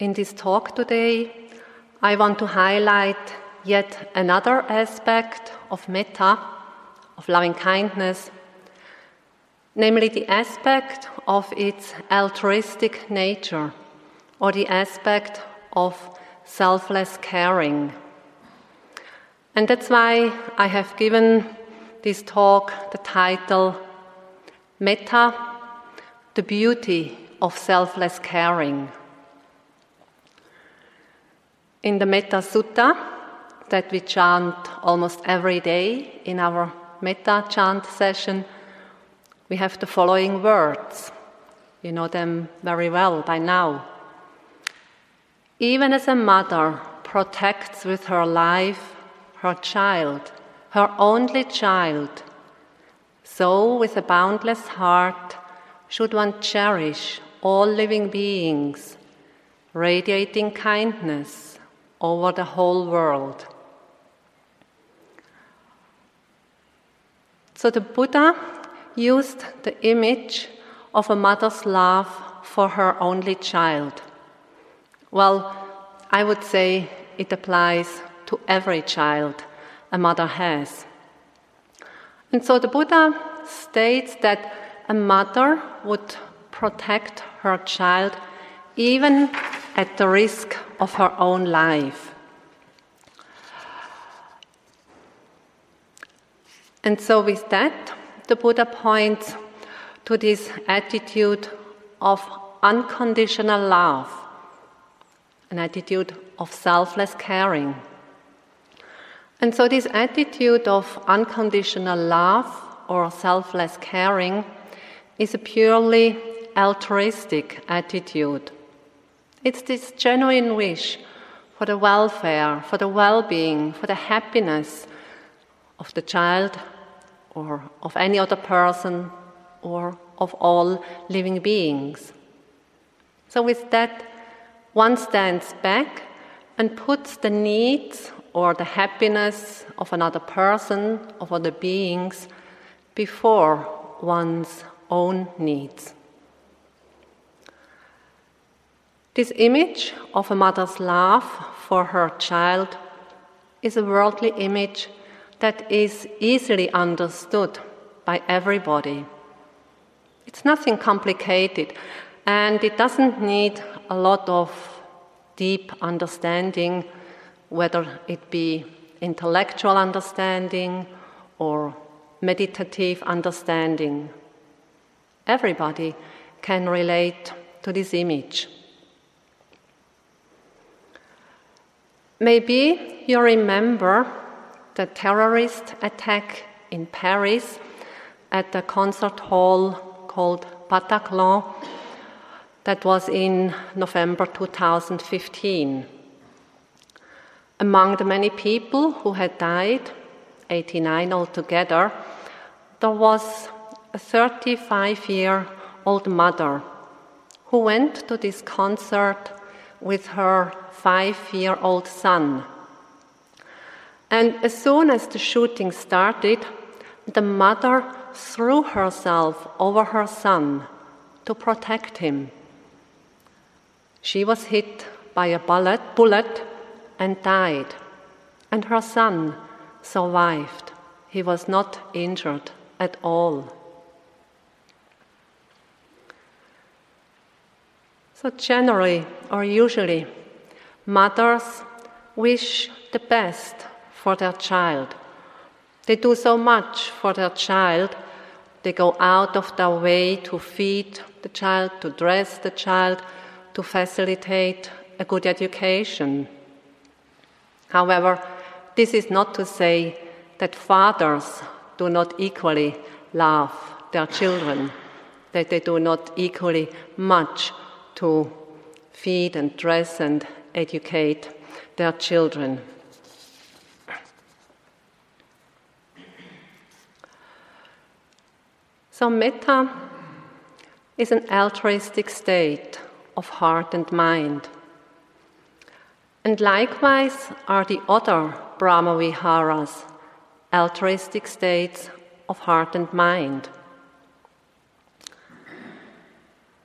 In this talk today, I want to highlight yet another aspect of metta, of loving kindness, namely the aspect of its altruistic nature or the aspect of selfless caring. And that's why I have given this talk the title Metta, the beauty of selfless caring. In the Metta Sutta, that we chant almost every day in our Metta chant session, we have the following words. You know them very well by now. Even as a mother protects with her life her child, her only child, so with a boundless heart should one cherish all living beings, radiating kindness over the whole world. So the Buddha used the image of a mother's love for her only child. Well, I would say it applies to every child a mother has. And so the Buddha states that a mother would protect her child even at the risk of her own life. And so, with that, the Buddha points to this attitude of unconditional love, an attitude of selfless caring. And so, this attitude of unconditional love or selfless caring is a purely altruistic attitude. It's this genuine wish for the welfare, for the well being, for the happiness of the child or of any other person or of all living beings. So, with that, one stands back and puts the needs or the happiness of another person, of other beings, before one's own needs. This image of a mother's love for her child is a worldly image that is easily understood by everybody. It's nothing complicated and it doesn't need a lot of deep understanding, whether it be intellectual understanding or meditative understanding. Everybody can relate to this image. Maybe you remember the terrorist attack in Paris at the concert hall called Bataclan that was in November 2015. Among the many people who had died, 89 altogether, there was a 35 year old mother who went to this concert with her five year old son and as soon as the shooting started, the mother threw herself over her son to protect him. She was hit by a bullet, bullet and died, and her son survived. He was not injured at all. So, generally or usually, mothers wish the best for their child. They do so much for their child. They go out of their way to feed the child, to dress the child, to facilitate a good education. However, this is not to say that fathers do not equally love their children, that they do not equally much to feed and dress and educate their children. So, metta is an altruistic state of heart and mind. And likewise are the other Brahmaviharas, altruistic states of heart and mind.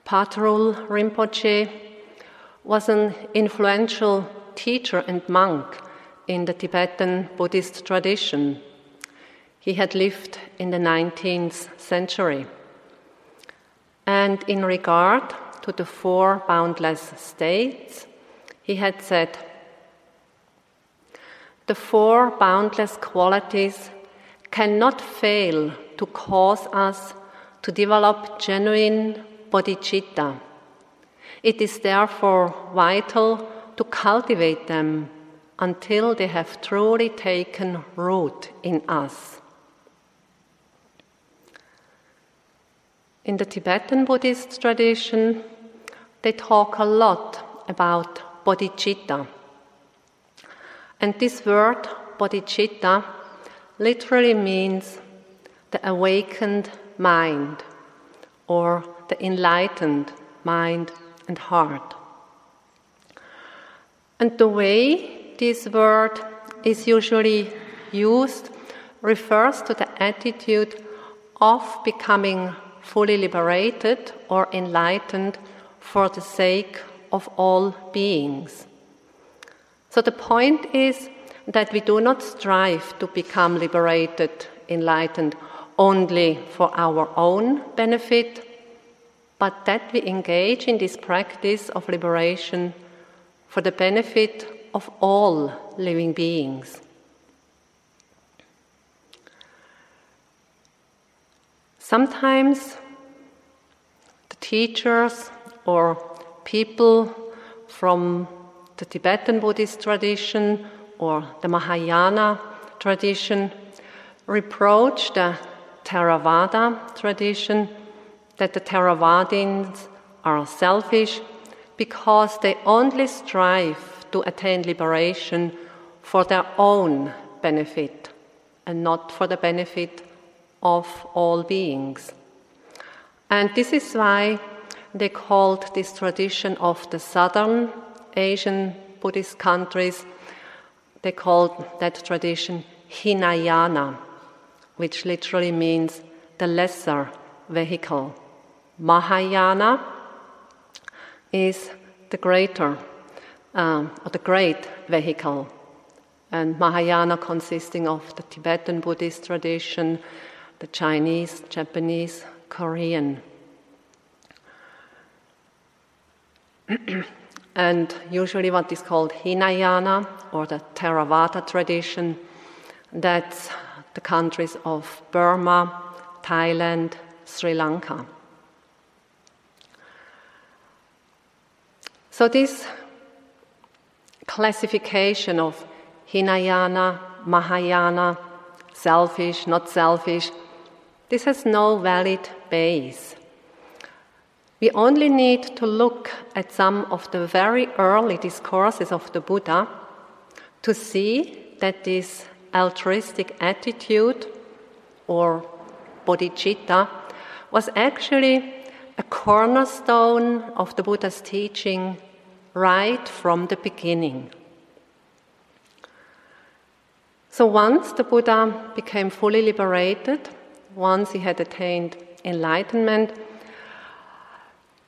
Patrul Rinpoche, was an influential teacher and monk in the Tibetan Buddhist tradition. He had lived in the 19th century. And in regard to the four boundless states, he had said, The four boundless qualities cannot fail to cause us to develop genuine bodhicitta. It is therefore vital to cultivate them until they have truly taken root in us. In the Tibetan Buddhist tradition, they talk a lot about bodhicitta. And this word, bodhicitta, literally means the awakened mind or the enlightened mind and heart. And the way this word is usually used refers to the attitude of becoming fully liberated or enlightened for the sake of all beings. So the point is that we do not strive to become liberated, enlightened only for our own benefit, but that we engage in this practice of liberation for the benefit of all living beings. Sometimes the teachers or people from the Tibetan Buddhist tradition or the Mahayana tradition reproach the Theravada tradition that the Theravadins are selfish because they only strive to attain liberation for their own benefit and not for the benefit of all beings. And this is why they called this tradition of the southern Asian Buddhist countries, they called that tradition Hinayana, which literally means the lesser vehicle. Mahayana is the greater, um, or the great vehicle. And Mahayana consisting of the Tibetan Buddhist tradition, the Chinese, Japanese, Korean. and usually what is called Hinayana or the Theravada tradition, that's the countries of Burma, Thailand, Sri Lanka. So, this classification of Hinayana, Mahayana, selfish, not selfish, this has no valid base. We only need to look at some of the very early discourses of the Buddha to see that this altruistic attitude or bodhicitta was actually a cornerstone of the Buddha's teaching right from the beginning. So once the Buddha became fully liberated, once he had attained enlightenment,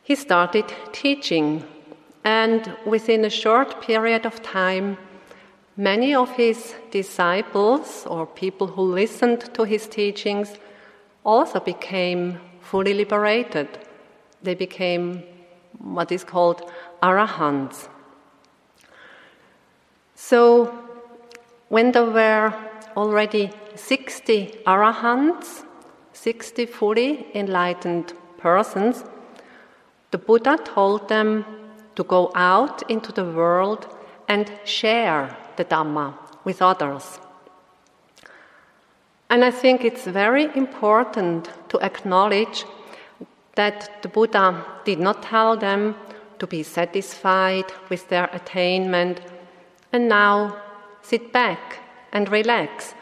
he started teaching. And within a short period of time, many of his disciples or people who listened to his teachings also became fully liberated. They became what is called arahants. So, when there were already 60 arahants, 60 fully enlightened persons, the Buddha told them to go out into the world and share the Dhamma with others. And I think it's very important to acknowledge that the Buddha did not tell them to be satisfied with their attainment and now sit back and relax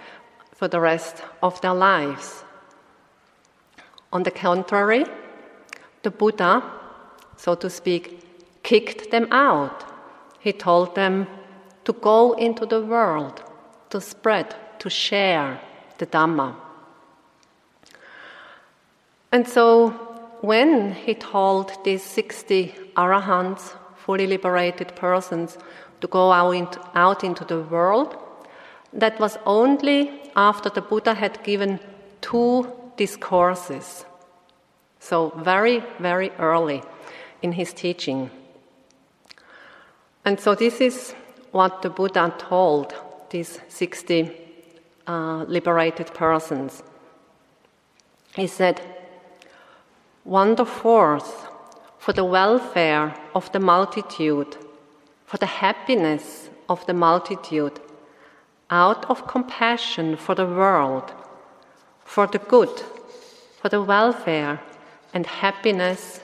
for the rest of their lives. On the contrary, the Buddha, so to speak, kicked them out. He told them to go into the world, to spread, to share the Dhamma. And so when he told these 60 arahants, fully liberated persons to go out, out into the world. That was only after the Buddha had given two discourses. So, very, very early in his teaching. And so, this is what the Buddha told these 60 uh, liberated persons. He said, Wander forth for the welfare of the multitude, for the happiness of the multitude, out of compassion for the world, for the good, for the welfare and happiness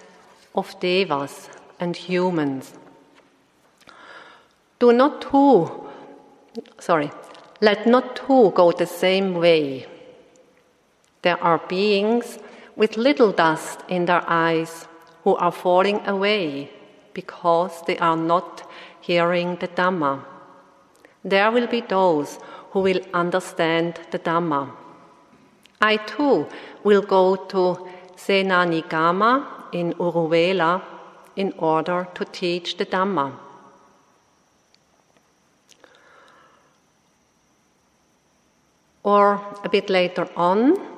of devas and humans. Do not two, sorry, let not two go the same way. There are beings with little dust in their eyes who are falling away because they are not hearing the Dhamma. There will be those who will understand the Dhamma. I too will go to Senanigama in Uruvela in order to teach the Dhamma. Or a bit later on,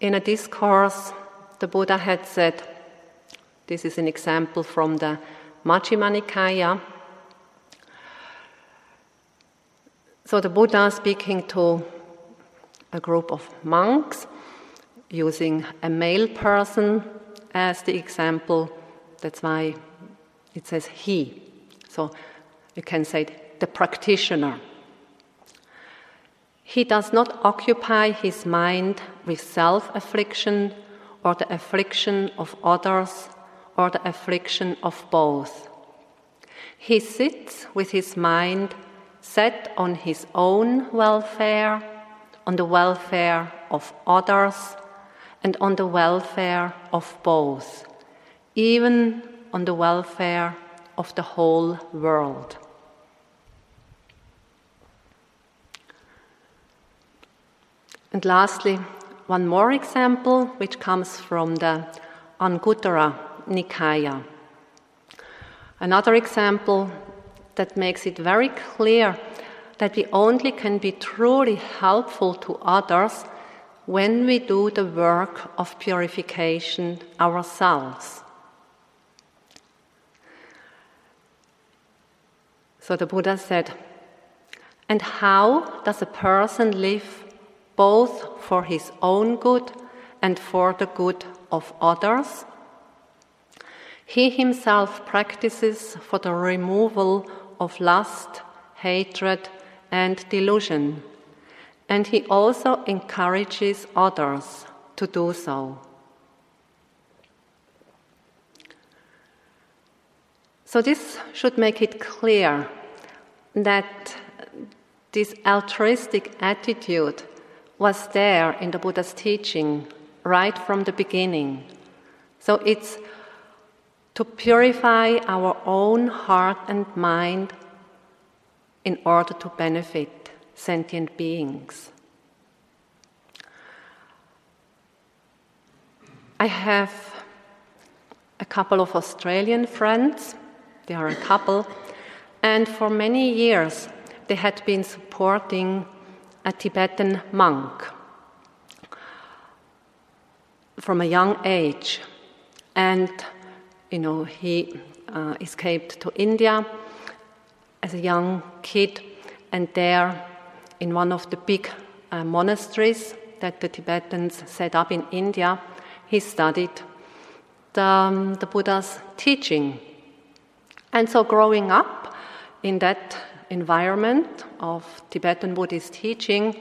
in a discourse, the Buddha had said, this is an example from the Majjhima Nikaya. So the Buddha speaking to a group of monks using a male person as the example. That's why it says he. So you can say the practitioner. He does not occupy his mind with self affliction or the affliction of others or the affliction of both. He sits with his mind set on his own welfare, on the welfare of others, and on the welfare of both, even on the welfare of the whole world. And lastly, one more example, which comes from the Anguttara Nikaya. Another example that makes it very clear that we only can be truly helpful to others when we do the work of purification ourselves. So the Buddha said, And how does a person live both for his own good and for the good of others. He himself practices for the removal of lust, hatred, and delusion, and he also encourages others to do so. So, this should make it clear that this altruistic attitude was there in the Buddha's teaching right from the beginning. So it's to purify our own heart and mind in order to benefit sentient beings. I have a couple of Australian friends, they are a couple, and for many years they had been supporting a Tibetan monk from a young age. And, you know, he uh, escaped to India as a young kid, and there, in one of the big uh, monasteries that the Tibetans set up in India, he studied the, um, the Buddha's teaching. And so, growing up in that environment of Tibetan Buddhist teaching,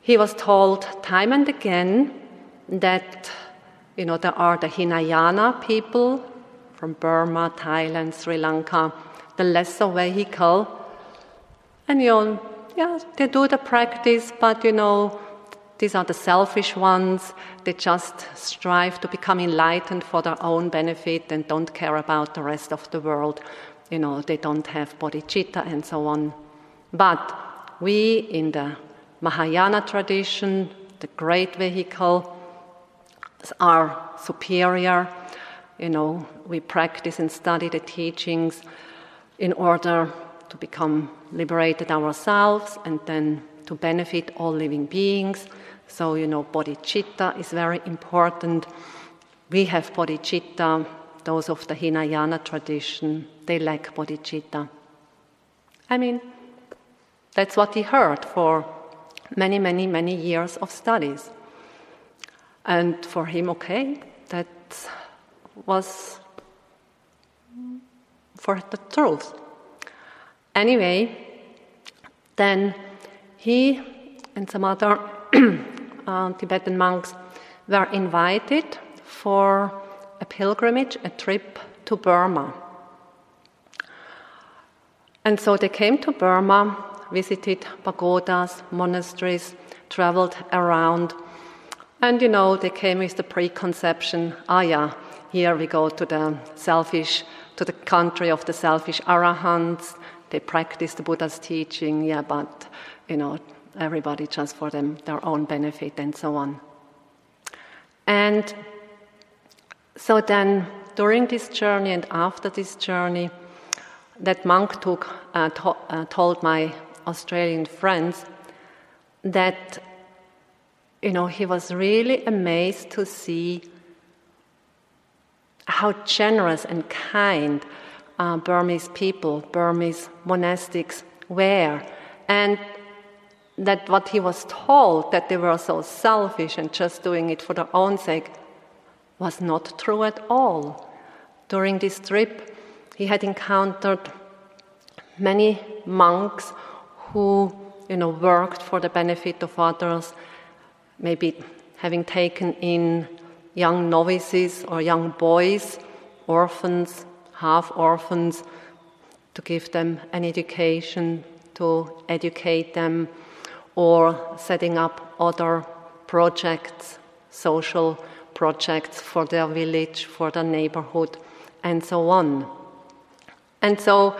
he was told time and again that you know there are the Hinayana people from Burma, Thailand, Sri Lanka, the lesser vehicle, and you know, yeah, they do the practice, but you know, these are the selfish ones. They just strive to become enlightened for their own benefit and don't care about the rest of the world you know, they don't have bodhicitta and so on. But we in the Mahayana tradition, the great vehicle, are superior you know, we practice and study the teachings in order to become liberated ourselves and then to benefit all living beings. So, you know, bodhicitta is very important. We have bodhicitta, those of the Hinayana tradition, they lack bodhicitta. I mean, that's what he heard for many, many, many years of studies. And for him, okay, that was for the truth. Anyway, then he and some other uh, Tibetan monks were invited for pilgrimage, a trip to Burma. And so they came to Burma, visited pagodas, monasteries, traveled around. And you know, they came with the preconception ah, yeah, here we go to the selfish, to the country of the selfish arahants. They practice the Buddha's teaching, yeah, but you know, everybody just for them their own benefit and so on. And so then, during this journey and after this journey, that monk took, uh, to, uh, told my Australian friends that you know he was really amazed to see how generous and kind uh, Burmese people, Burmese monastics were, and that what he was told that they were so selfish and just doing it for their own sake was not true at all. During this trip, he had encountered many monks who, you know, worked for the benefit of others, maybe having taken in young novices or young boys, orphans, half orphans, to give them an education, to educate them, or setting up other projects, social projects for their village, for their neighborhood, and so on. And so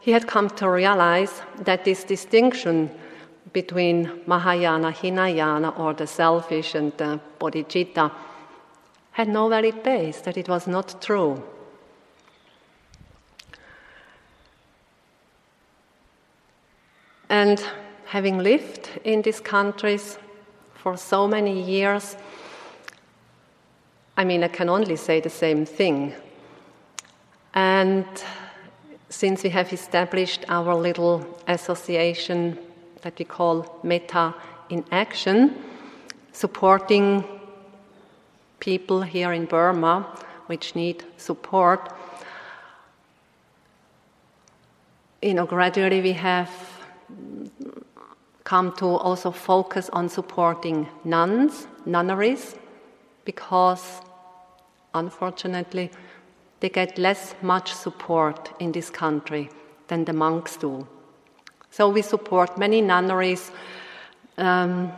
he had come to realize that this distinction between Mahayana, Hinayana, or the selfish and the bodhicitta had no valid base, that it was not true. And having lived in these countries for so many years, I mean, I can only say the same thing. And since we have established our little association that we call Metta in Action, supporting people here in Burma which need support. You know, gradually we have come to also focus on supporting nuns, nunneries, because unfortunately they get less much support in this country than the monks do. So we support many nunneries, um,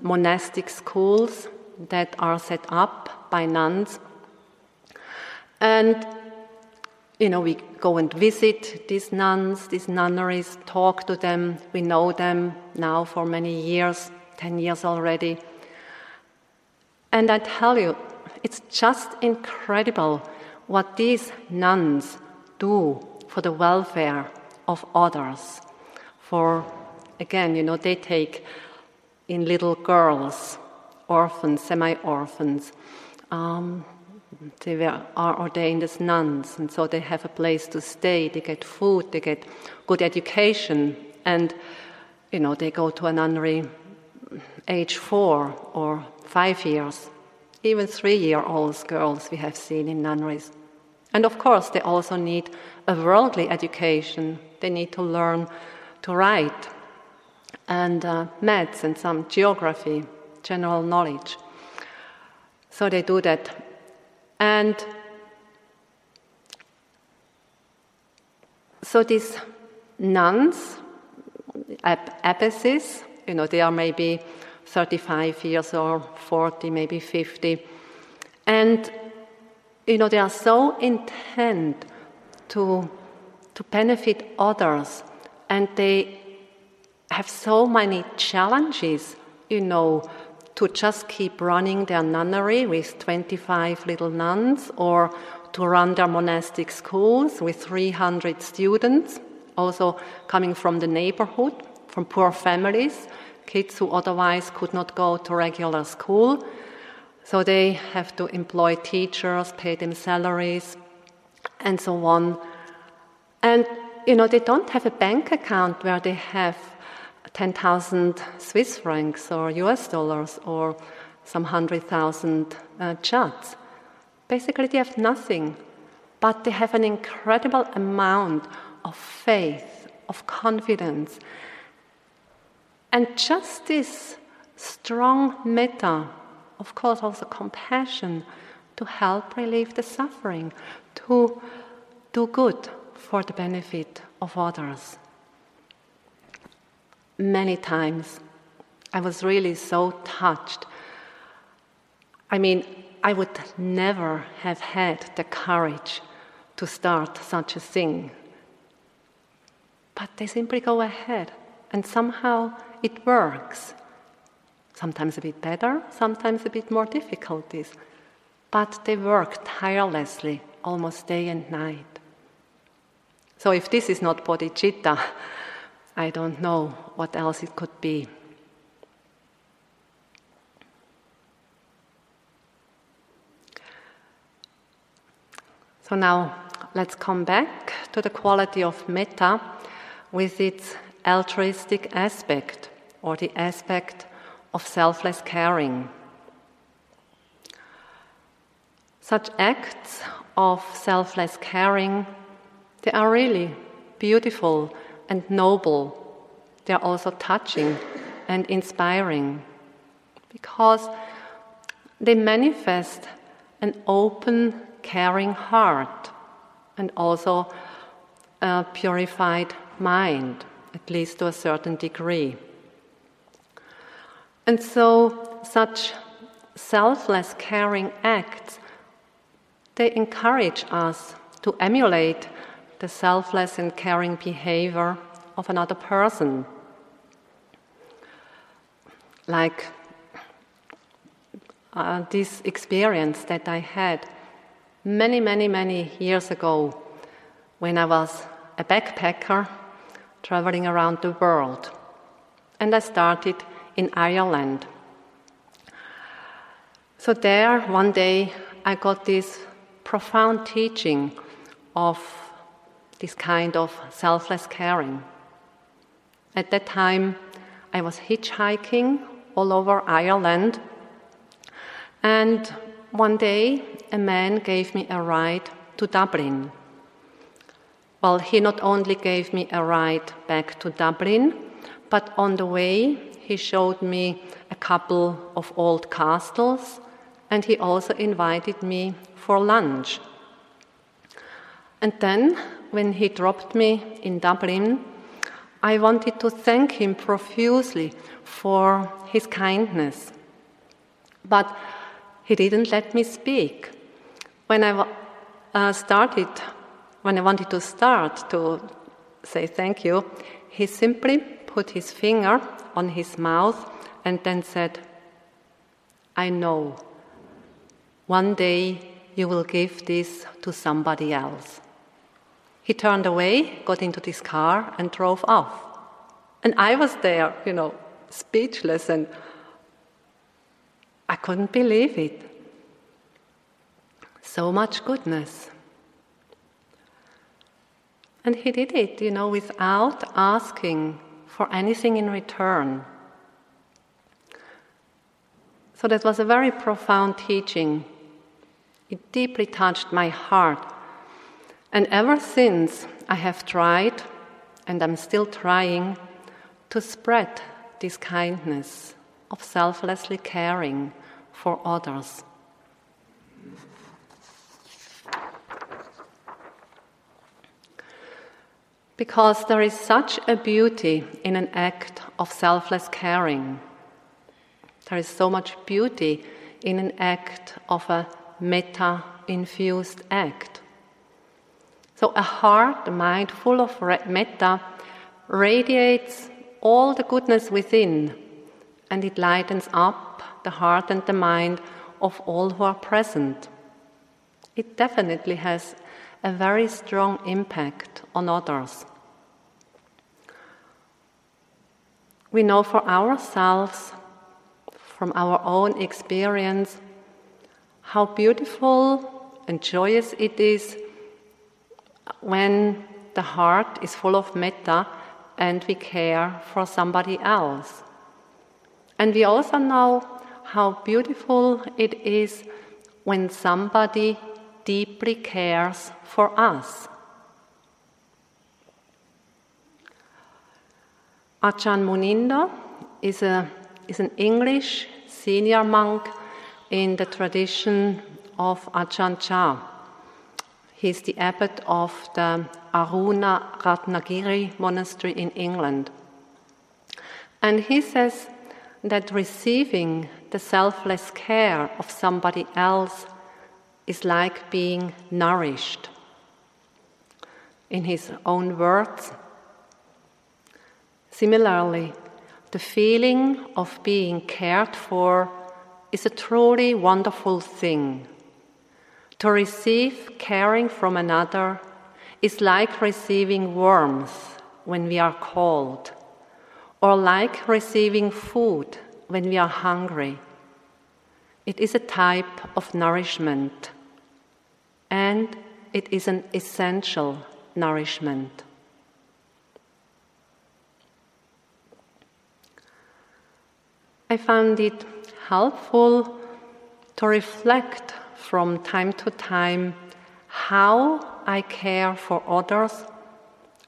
monastic schools, that are set up by nuns. And, you know, we go and visit these nuns, these nunneries, talk to them. We know them now for many years, 10 years already. And I tell you, it's just incredible what these nuns do for the welfare of others. For, again, you know, they take in little girls orphans, semi orphans. Um, they are ordained as nuns, and so they have a place to stay. They get food, they get good education, and you know they go to a nunnery age four or five years, even three-year-olds girls we have seen in nunneries. And of course, they also need a worldly education. They need to learn to write and uh, maths and some geography general knowledge. So they do that. And so these nuns, abbesses, you know, they are maybe 35 years or 40, maybe 50. And, you know, they are so intent to, to benefit others and they have so many challenges, you know, to just keep running their nunnery with 25 little nuns or to run their monastic schools with 300 students, also coming from the neighborhood, from poor families, kids who otherwise could not go to regular school. So they have to employ teachers, pay them salaries, and so on. And, you know, they don't have a bank account where they have 10,000 Swiss francs or US dollars or some 100,000 uh, kyats. Basically, they have nothing, but they have an incredible amount of faith, of confidence. And just this strong metta, of course, also compassion to help relieve the suffering, to do good for the benefit of others many times. I was really so touched. I mean, I would never have had the courage to start such a thing. But they simply go ahead, and somehow it works. Sometimes a bit better, sometimes a bit more difficulties. But they work tirelessly, almost day and night. So if this is not bodhicitta, I don't know what else it could be. So now let's come back to the quality of metta with its altruistic aspect or the aspect of selfless caring. Such acts of selfless caring they are really beautiful and noble. They are also touching and inspiring because they manifest an open, caring heart and also a purified mind, at least to a certain degree. And so, such selfless, caring acts they encourage us to emulate the selfless and caring behavior of another person. Like uh, this experience that I had many, many, many years ago when I was a backpacker traveling around the world. And I started in Ireland. So, there, one day, I got this profound teaching of this kind of selfless caring. At that time, I was hitchhiking all over Ireland, and one day a man gave me a ride to Dublin. Well, he not only gave me a ride back to Dublin, but on the way he showed me a couple of old castles and he also invited me for lunch. And then when he dropped me in Dublin, I wanted to thank him profusely for his kindness. But he didn't let me speak. When I uh, started, when I wanted to start to say thank you, he simply put his finger on his mouth and then said, I know. One day you will give this to somebody else. He turned away, got into this car, and drove off. And I was there, you know, speechless, and I couldn't believe it. So much goodness. And he did it, you know, without asking for anything in return. So that was a very profound teaching. It deeply touched my heart and ever since, I have tried, and I'm still trying, to spread this kindness of selflessly caring for others. Because there is such a beauty in an act of selfless caring. There is so much beauty in an act of a metta infused act. So, a heart, a mind full of metta radiates all the goodness within and it lightens up the heart and the mind of all who are present. It definitely has a very strong impact on others. We know for ourselves, from our own experience, how beautiful and joyous it is when the heart is full of metta and we care for somebody else. And we also know how beautiful it is when somebody deeply cares for us. Ajahn Munindo is, a, is an English senior monk in the tradition of Ajahn Chah. He's the abbot of the Aruna Ratanagiri monastery in England. And he says that receiving the selfless care of somebody else is like being nourished. In his own words, similarly, the feeling of being cared for is a truly wonderful thing. To receive caring from another is like receiving warmth when we are cold, or like receiving food when we are hungry. It is a type of nourishment, and it is an essential nourishment. I found it helpful to reflect from time to time how I care for others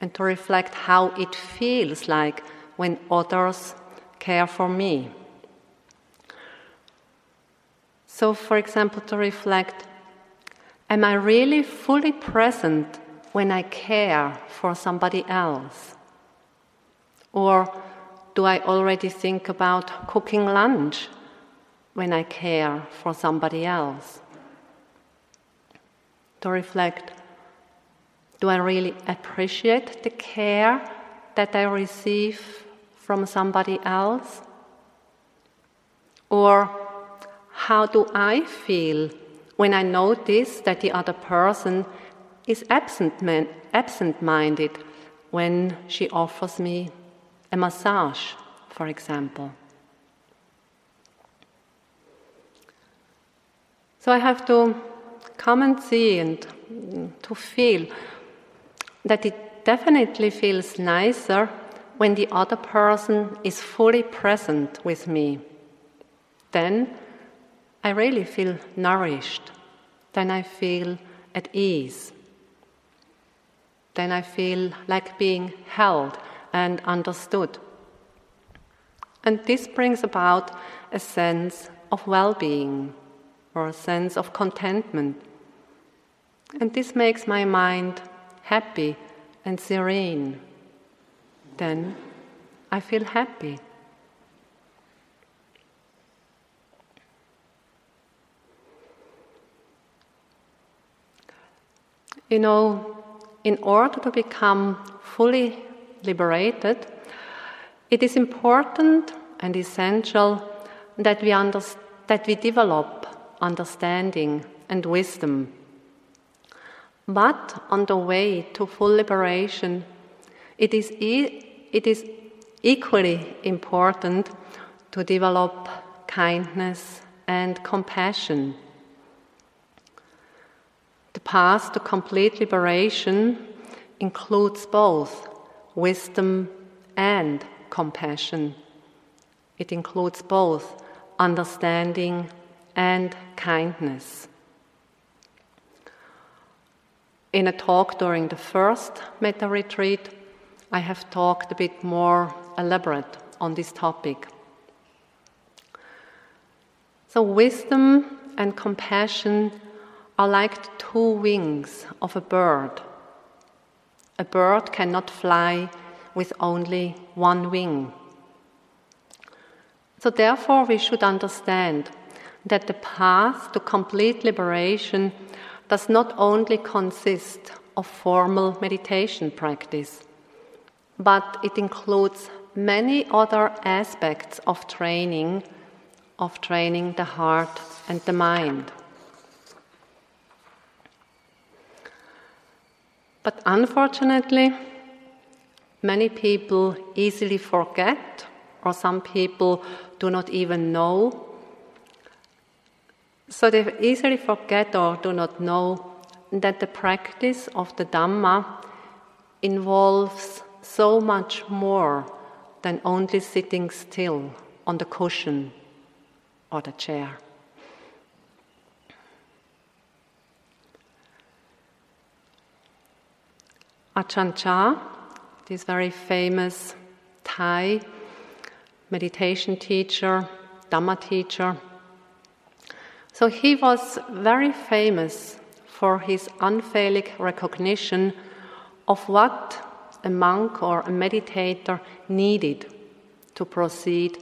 and to reflect how it feels like when others care for me. So, for example, to reflect Am I really fully present when I care for somebody else? Or do I already think about cooking lunch when I care for somebody else? To reflect do I really appreciate the care that I receive from somebody else? Or how do I feel when I notice that the other person is absent minded when she offers me a massage, for example. So I have to come and see and to feel that it definitely feels nicer when the other person is fully present with me. Then I really feel nourished. Then I feel at ease. Then I feel like being held and understood. And this brings about a sense of well being or a sense of contentment. And this makes my mind happy and serene. Then I feel happy. You know, in order to become fully liberated, it is important and essential that we, that we develop understanding and wisdom. But on the way to full liberation, it is, e- it is equally important to develop kindness and compassion. Path to complete liberation includes both wisdom and compassion. It includes both understanding and kindness. In a talk during the first metta retreat, I have talked a bit more elaborate on this topic. So, wisdom and compassion are like two wings of a bird. A bird cannot fly with only one wing. So, therefore, we should understand that the path to complete liberation does not only consist of formal meditation practice, but it includes many other aspects of training of training the heart and the mind. But unfortunately, many people easily forget, or some people do not even know. So they easily forget or do not know that the practice of the Dhamma involves so much more than only sitting still on the cushion or the chair. Ajahn Chah, this very famous Thai meditation teacher, Dhamma teacher. So he was very famous for his unfailing recognition of what a monk or a meditator needed to proceed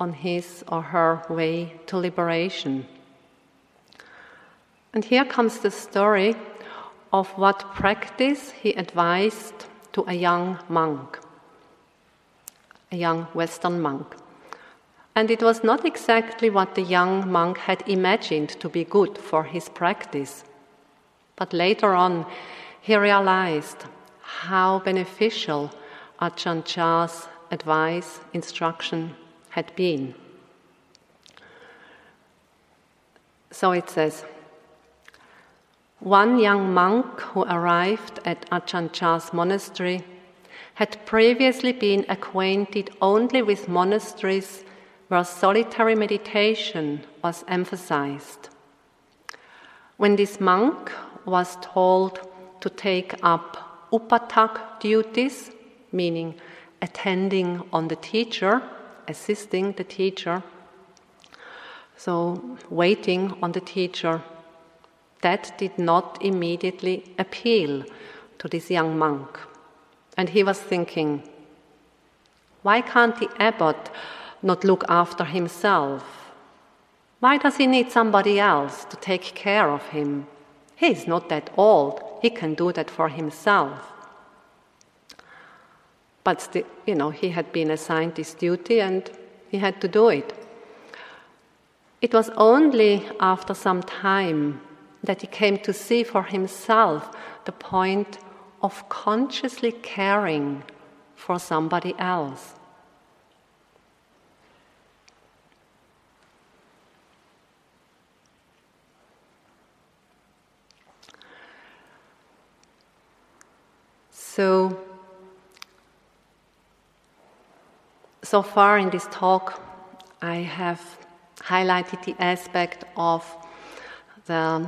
on his or her way to liberation. And here comes the story of what practice he advised to a young monk, a young Western monk. And it was not exactly what the young monk had imagined to be good for his practice. But later on, he realized how beneficial Ajahn Chah's advice, instruction had been. So it says, one young monk who arrived at Ajahn Chah's monastery had previously been acquainted only with monasteries where solitary meditation was emphasized. When this monk was told to take up upatthak duties, meaning attending on the teacher, assisting the teacher, so waiting on the teacher, that did not immediately appeal to this young monk. And he was thinking, why can't the abbot not look after himself? Why does he need somebody else to take care of him? He is not that old, he can do that for himself. But, you know, he had been assigned this duty and he had to do it. It was only after some time that he came to see for himself the point of consciously caring for somebody else. So, so far in this talk, I have highlighted the aspect of the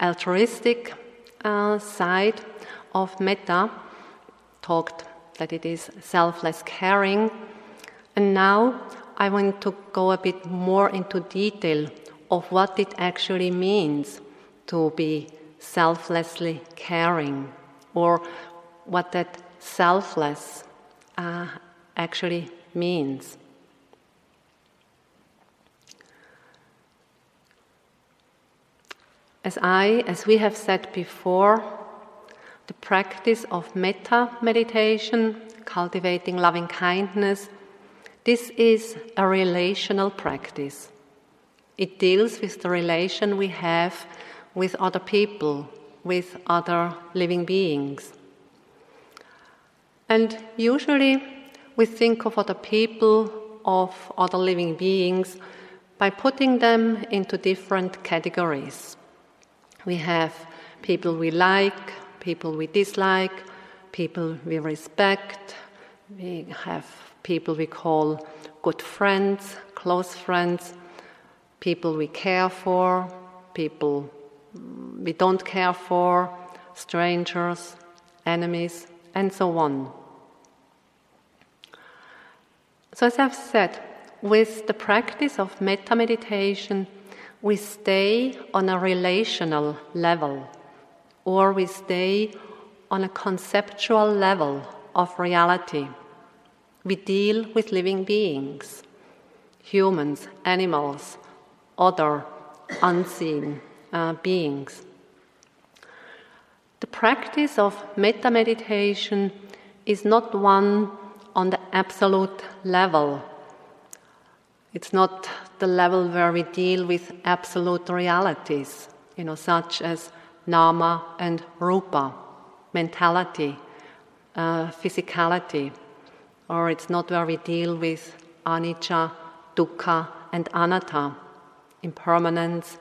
altruistic uh, side of metta talked that it is selfless caring. And now I want to go a bit more into detail of what it actually means to be selflessly caring, or what that selfless uh, actually means. As I, as we have said before, the practice of metta meditation, cultivating loving kindness, this is a relational practice. It deals with the relation we have with other people, with other living beings. And usually we think of other people, of other living beings, by putting them into different categories. We have people we like, people we dislike, people we respect. We have people we call good friends, close friends, people we care for, people we don't care for, strangers, enemies, and so on. So, as I've said, with the practice of metta meditation, we stay on a relational level or we stay on a conceptual level of reality. We deal with living beings, humans, animals, other unseen uh, beings. The practice of metta meditation is not one on the absolute level. It's not the level where we deal with absolute realities, you know, such as nama and rupa, mentality, uh, physicality, or it's not where we deal with anicca, dukkha, and anatta, impermanence,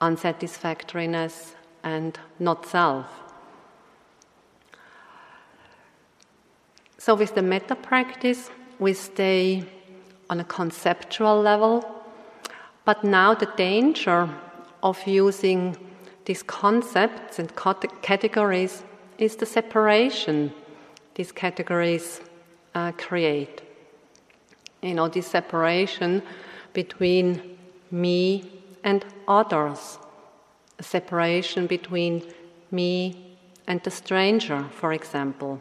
unsatisfactoriness, and not self. So, with the metta practice, we stay on a conceptual level, but now the danger of using these concepts and categories is the separation these categories uh, create. You know, this separation between me and others, a separation between me and the stranger, for example.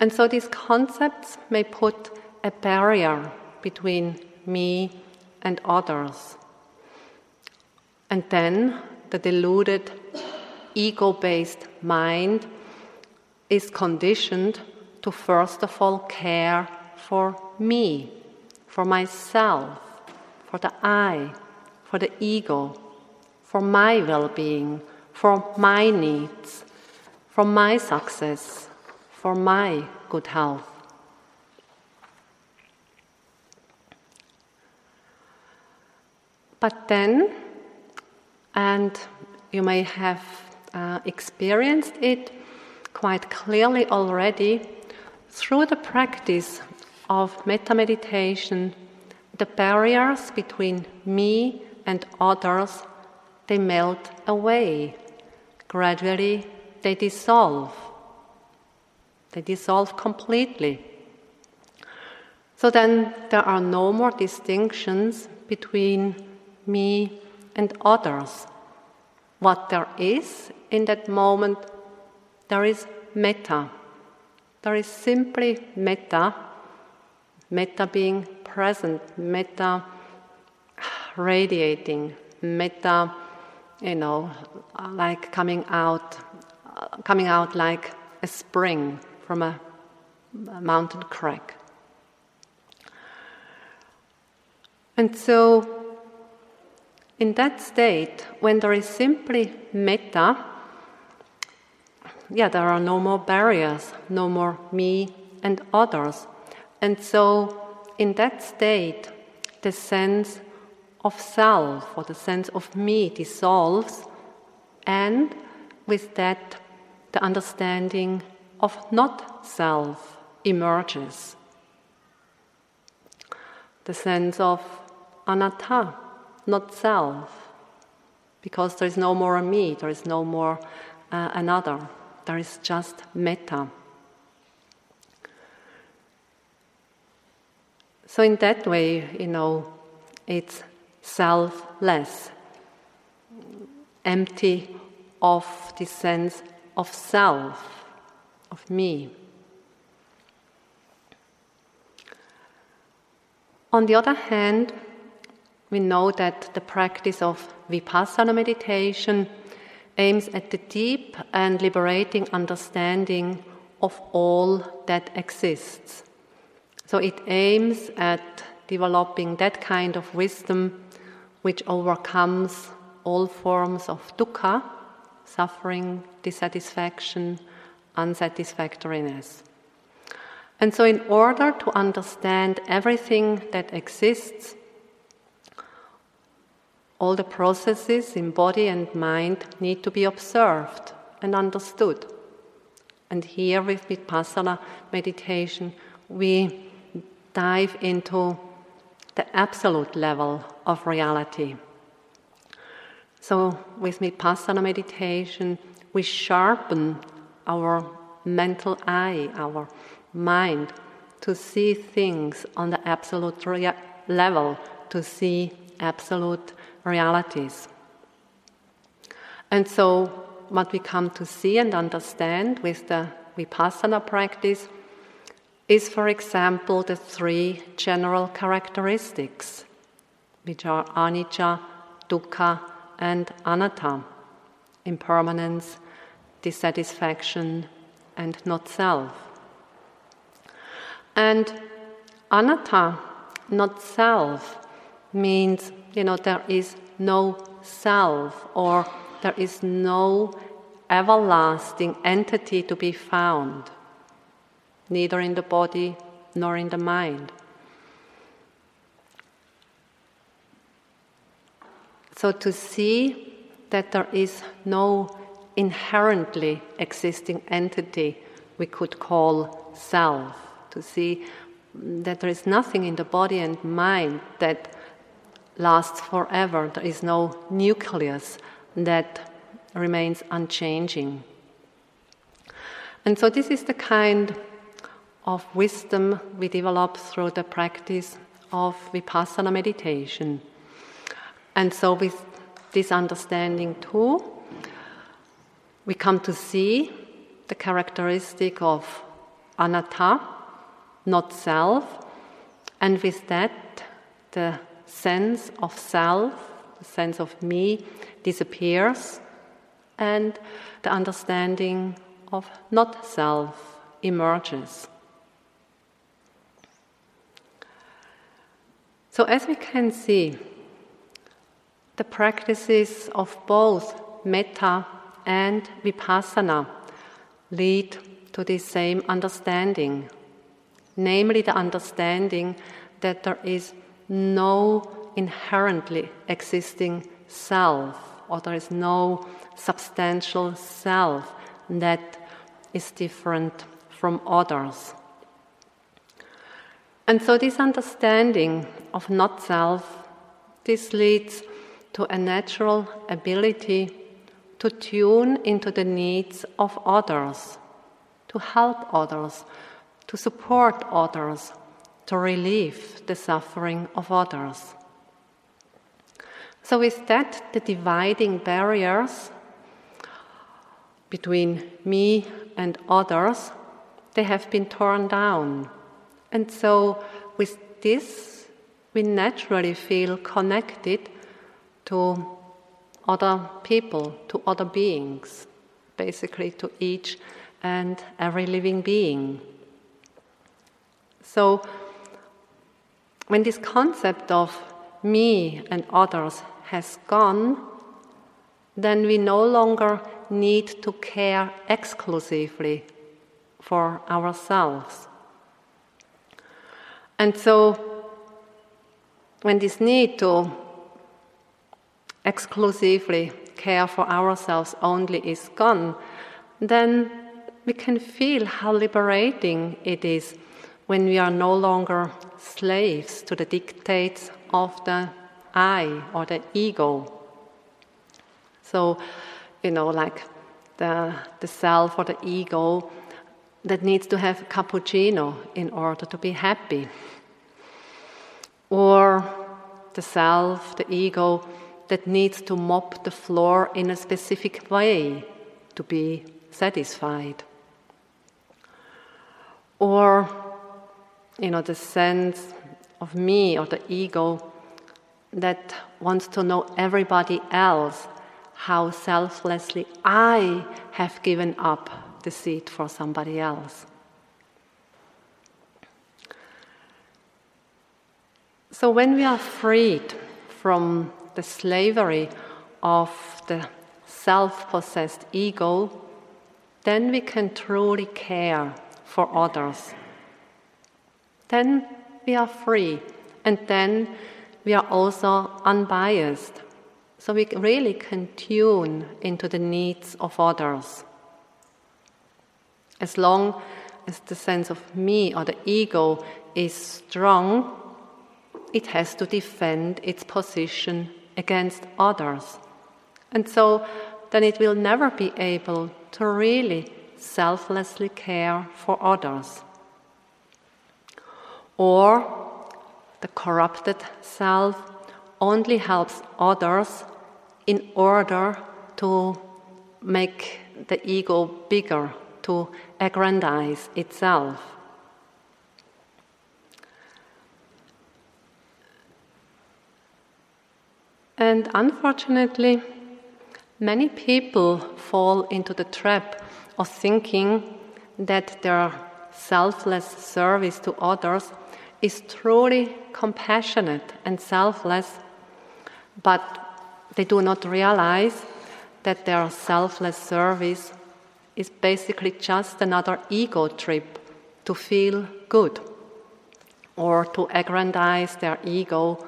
And so these concepts may put a barrier between me and others. And then the deluded, ego based mind is conditioned to first of all care for me, for myself, for the I, for the ego, for my well being, for my needs, for my success, for my good health. But then, and you may have uh, experienced it quite clearly already, through the practice of metta meditation, the barriers between me and others they melt away. Gradually, they dissolve. They dissolve completely. So then there are no more distinctions between me and others. What there is in that moment, there is metta. There is simply metta, metta being present, metta radiating, metta, you know, like coming out, coming out like a spring from a, mountain crack. And so, in that state, when there is simply metta, yeah, there are no more barriers, no more me and others. And so, in that state, the sense of self or the sense of me dissolves, and with that, the understanding of not self emerges. The sense of anatta, not self, because there is no more me, there is no more uh, another there is just metta. So, in that way, you know, it's selfless, empty of the sense of self, of me. On the other hand, we know that the practice of vipassana meditation aims at the deep and liberating understanding of all that exists. So it aims at developing that kind of wisdom which overcomes all forms of dukkha, suffering, dissatisfaction, unsatisfactoriness. And so, in order to understand everything that exists, all the processes in body and mind need to be observed and understood. And here, with Vipassana meditation, we dive into the absolute level of reality. So, with Vipassana meditation, we sharpen our mental eye, our mind, to see things on the absolute rea- level, to see absolute realities. And so, what we come to see and understand with the Vipassana practice is, for example, the three general characteristics, which are anicca, dukkha, and anatta impermanence, dissatisfaction, and not self. And anatta, not self, means, you know, there is no self or there is no everlasting entity to be found, neither in the body nor in the mind. So to see that there is no inherently existing entity we could call self, to see that there is nothing in the body and mind that lasts forever, there is no nucleus that remains unchanging. And so, this is the kind of wisdom we develop through the practice of vipassana meditation. And so, with this understanding too, we come to see the characteristic of anatta, not self, and with that, the sense of self, the sense of me, disappears, and the understanding of not self emerges. So, as we can see, the practices of both metta and vipassana lead to the same understanding, namely the understanding that there is no inherently existing self, or there is no substantial self that is different from others. And so, this understanding of not self, this leads to a natural ability to tune into the needs of others, to help others, to support others, to relieve the suffering of others. So, with that, the dividing barriers between me and others, they have been torn down. And so, with this, we naturally feel connected to other people, to other beings, basically to each and every living being. So, when this concept of me and others has gone, then we no longer need to care exclusively for ourselves. And so, when this need to exclusively care for ourselves only is gone, then we can feel how liberating it is when we are no longer slaves to the dictates of the I or the ego. So, you know, like the, the self or the ego that needs to have cappuccino in order to be happy. Or the self, the ego that needs to mop the floor in a specific way to be satisfied. Or, you know, the sense of me or the ego that wants to know everybody else how selflessly I have given up the seat for somebody else. So, when we are freed from the slavery of the self possessed ego, then we can truly care for others. Then we are free, and then we are also unbiased. So we really can tune into the needs of others. As long as the sense of me or the ego is strong, it has to defend its position against others. And so then it will never be able to really selflessly care for others. Or the corrupted self only helps others in order to make the ego bigger, to aggrandize itself. And unfortunately, many people fall into the trap of thinking that their selfless service to others is truly compassionate and selfless, but they do not realize that their selfless service is basically just another ego trip to feel good or to aggrandize their ego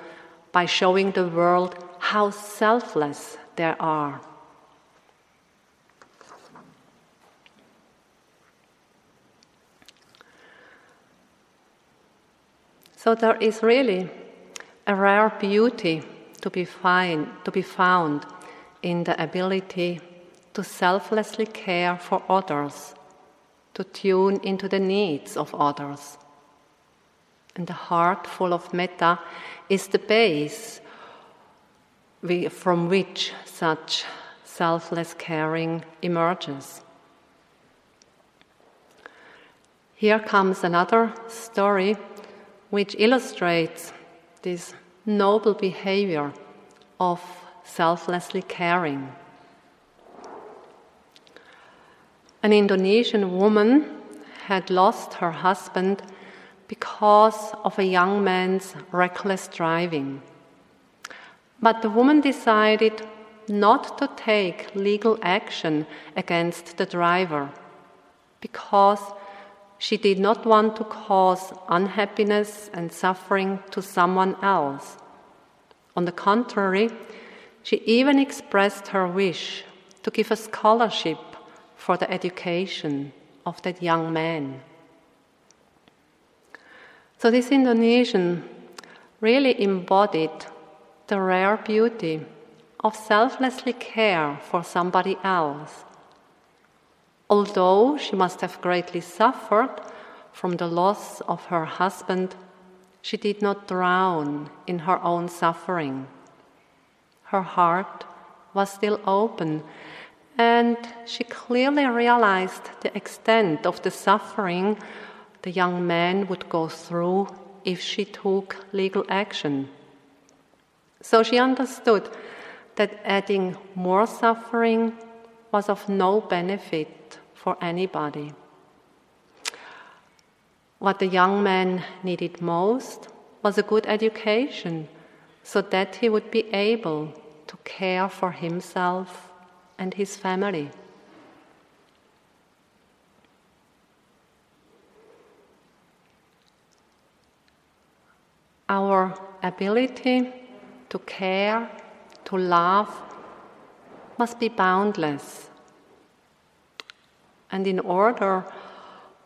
by showing the world how selfless they are. So there is really a rare beauty to be, find, to be found in the ability to selflessly care for others, to tune into the needs of others. And the heart full of metta is the base from which such selfless caring emerges. Here comes another story which illustrates this noble behavior of selflessly caring. An Indonesian woman had lost her husband because of a young man's reckless driving. But the woman decided not to take legal action against the driver because she did not want to cause unhappiness and suffering to someone else. On the contrary, she even expressed her wish to give a scholarship for the education of that young man. So, this Indonesian really embodied the rare beauty of selflessly care for somebody else Although she must have greatly suffered from the loss of her husband, she did not drown in her own suffering. Her heart was still open, and she clearly realized the extent of the suffering the young man would go through if she took legal action. So she understood that adding more suffering was of no benefit for anybody. What the young man needed most was a good education so that he would be able to care for himself and his family. Our ability to care, to love, must be boundless. And in order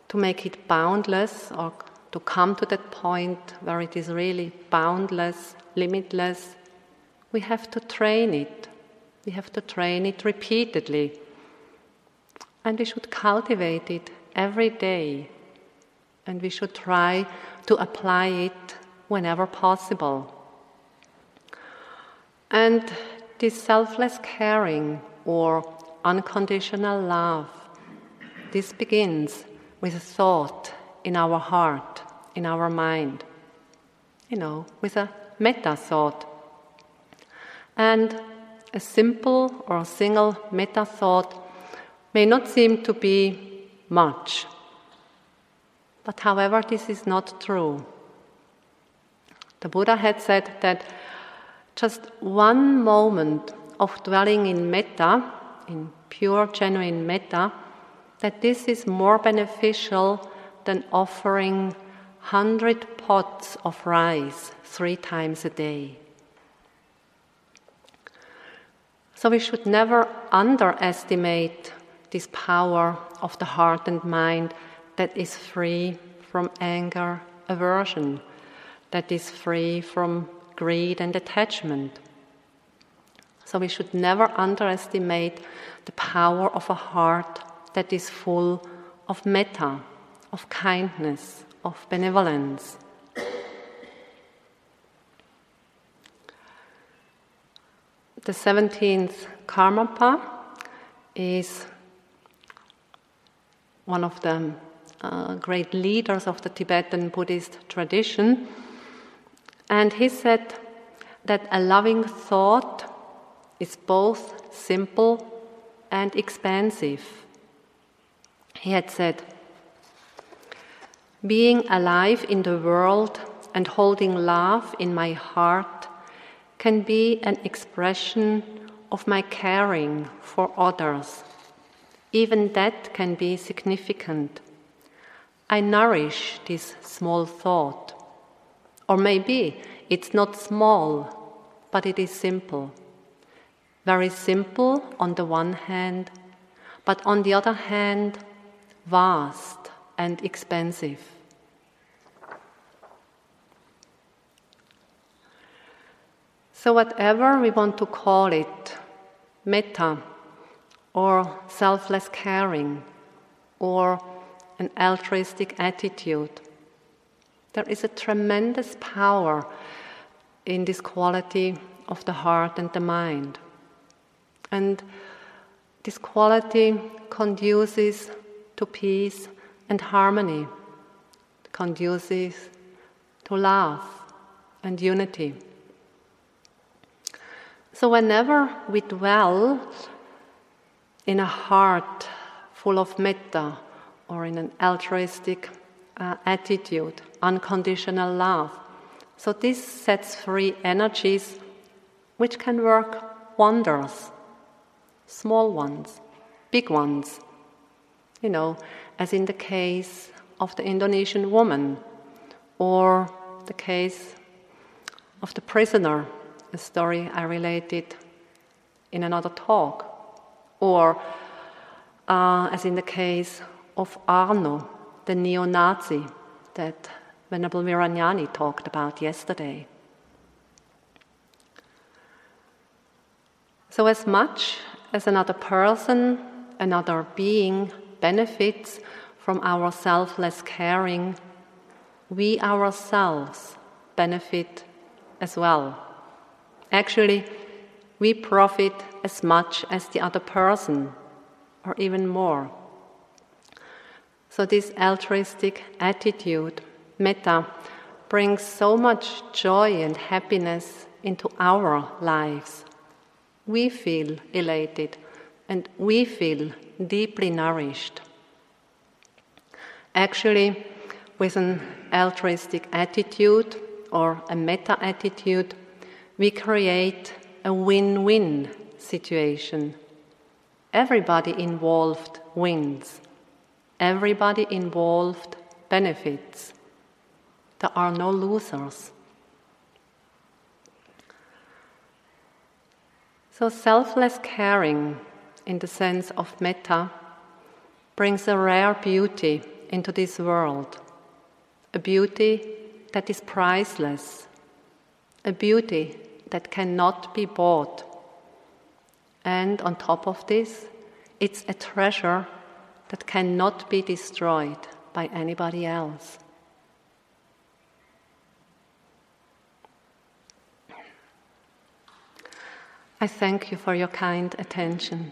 to make it boundless or to come to that point where it is really boundless, limitless, we have to train it. We have to train it repeatedly. And we should cultivate it every day. And we should try to apply it whenever possible. And this selfless caring or unconditional love, this begins with a thought in our heart, in our mind, you know, with a metta thought. And a simple or a single metta thought may not seem to be much. But however, this is not true. The Buddha had said that just one moment of dwelling in metta, in pure, genuine metta, that this is more beneficial than offering 100 pots of rice three times a day. So we should never underestimate this power of the heart and mind that is free from anger, aversion, that is free from greed, and attachment. So we should never underestimate the power of a heart that is full of metta, of kindness, of benevolence. The 17th Karmapa is one of the uh, great leaders of the Tibetan Buddhist tradition. And he said that a loving thought is both simple and expansive. He had said, Being alive in the world and holding love in my heart can be an expression of my caring for others. Even that can be significant. I nourish this small thought. Or maybe it's not small, but it is simple. Very simple on the one hand, but on the other hand, vast and expensive. So, whatever we want to call it, metta, or selfless caring, or an altruistic attitude, there is a tremendous power in this quality of the heart and the mind. And this quality conduces to peace and harmony, conduces to love and unity. So, whenever we dwell in a heart full of metta or in an altruistic uh, attitude, unconditional love, so this sets free energies which can work wonders small ones, big ones. You know, as in the case of the Indonesian woman or the case of the prisoner a story I related in another talk, or uh, as in the case of Arno, the neo Nazi that Venerable Viragnani talked about yesterday. So, as much as another person, another being benefits from our selfless caring, we ourselves benefit as well. Actually, we profit as much as the other person, or even more. So, this altruistic attitude, metta, brings so much joy and happiness into our lives. We feel elated and we feel deeply nourished. Actually, with an altruistic attitude or a metta attitude, we create a win win situation. Everybody involved wins, everybody involved benefits. There are no losers. So, selfless caring, in the sense of metta, brings a rare beauty into this world, a beauty that is priceless, a beauty that cannot be bought. And on top of this, it's a treasure that cannot be destroyed by anybody else. I thank you for your kind attention.